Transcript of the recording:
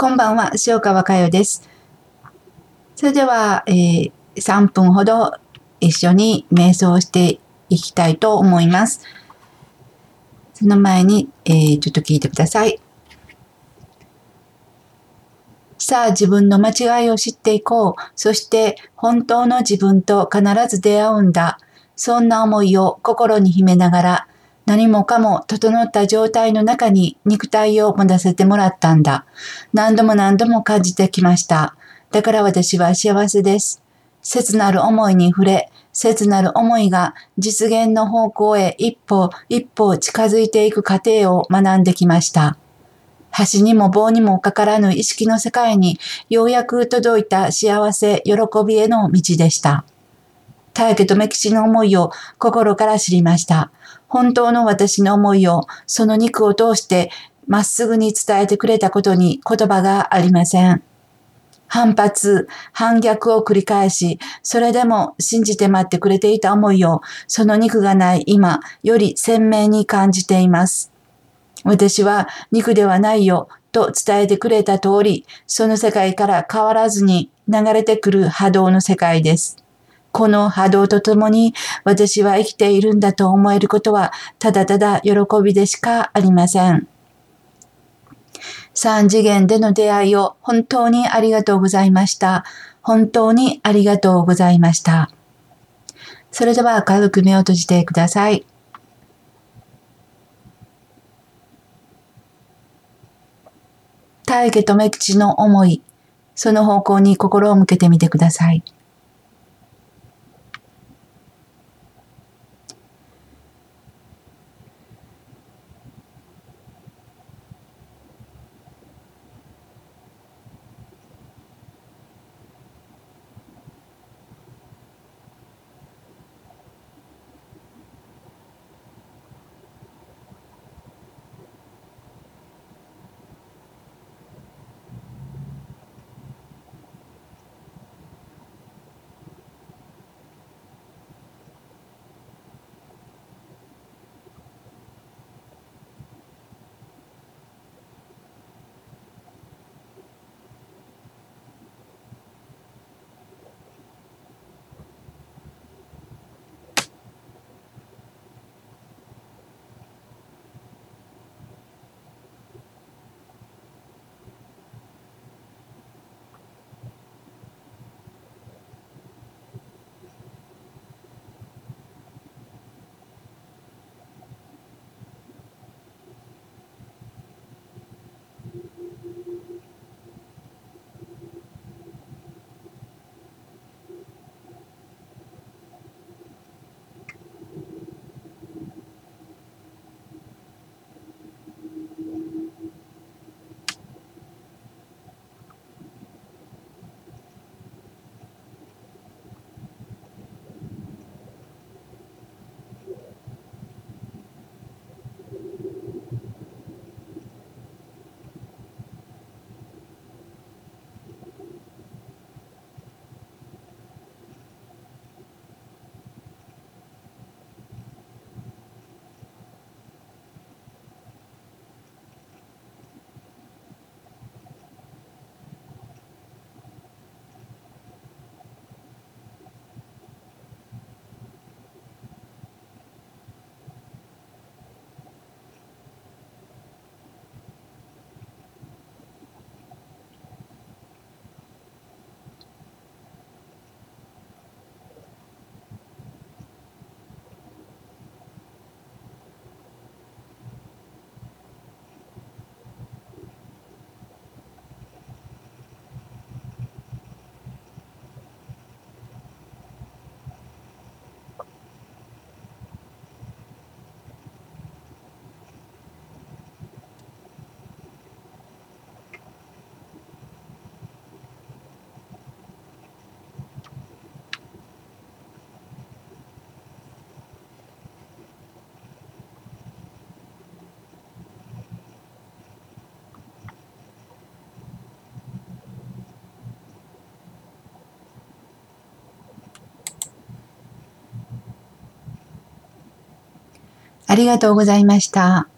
こんばんは、塩川佳代です。それでは、えー、3分ほど一緒に瞑想していきたいと思います。その前に、えー、ちょっと聞いてください。さあ自分の間違いを知っていこう。そして本当の自分と必ず出会うんだ。そんな思いを心に秘めながら何もかも整った状態の中に肉体を持たせてもらったんだ。何度も何度も感じてきました。だから私は幸せです。切なる思いに触れ、切なる思いが実現の方向へ一歩一歩近づいていく過程を学んできました。橋にも棒にもかからぬ意識の世界にようやく届いた幸せ、喜びへの道でした。大家とメキシの思いを心から知りました。本当の私の思いをその肉を通してまっすぐに伝えてくれたことに言葉がありません。反発、反逆を繰り返し、それでも信じて待ってくれていた思いを、その肉がない今、より鮮明に感じています。私は肉ではないよ、と伝えてくれた通り、その世界から変わらずに流れてくる波動の世界です。この波動とともに私は生きているんだと思えることはただただ喜びでしかありません。三次元での出会いを本当にありがとうございました。本当にありがとうございました。それでは軽く目を閉じてください。大家とめ口の思い、その方向に心を向けてみてください。ありがとうございました。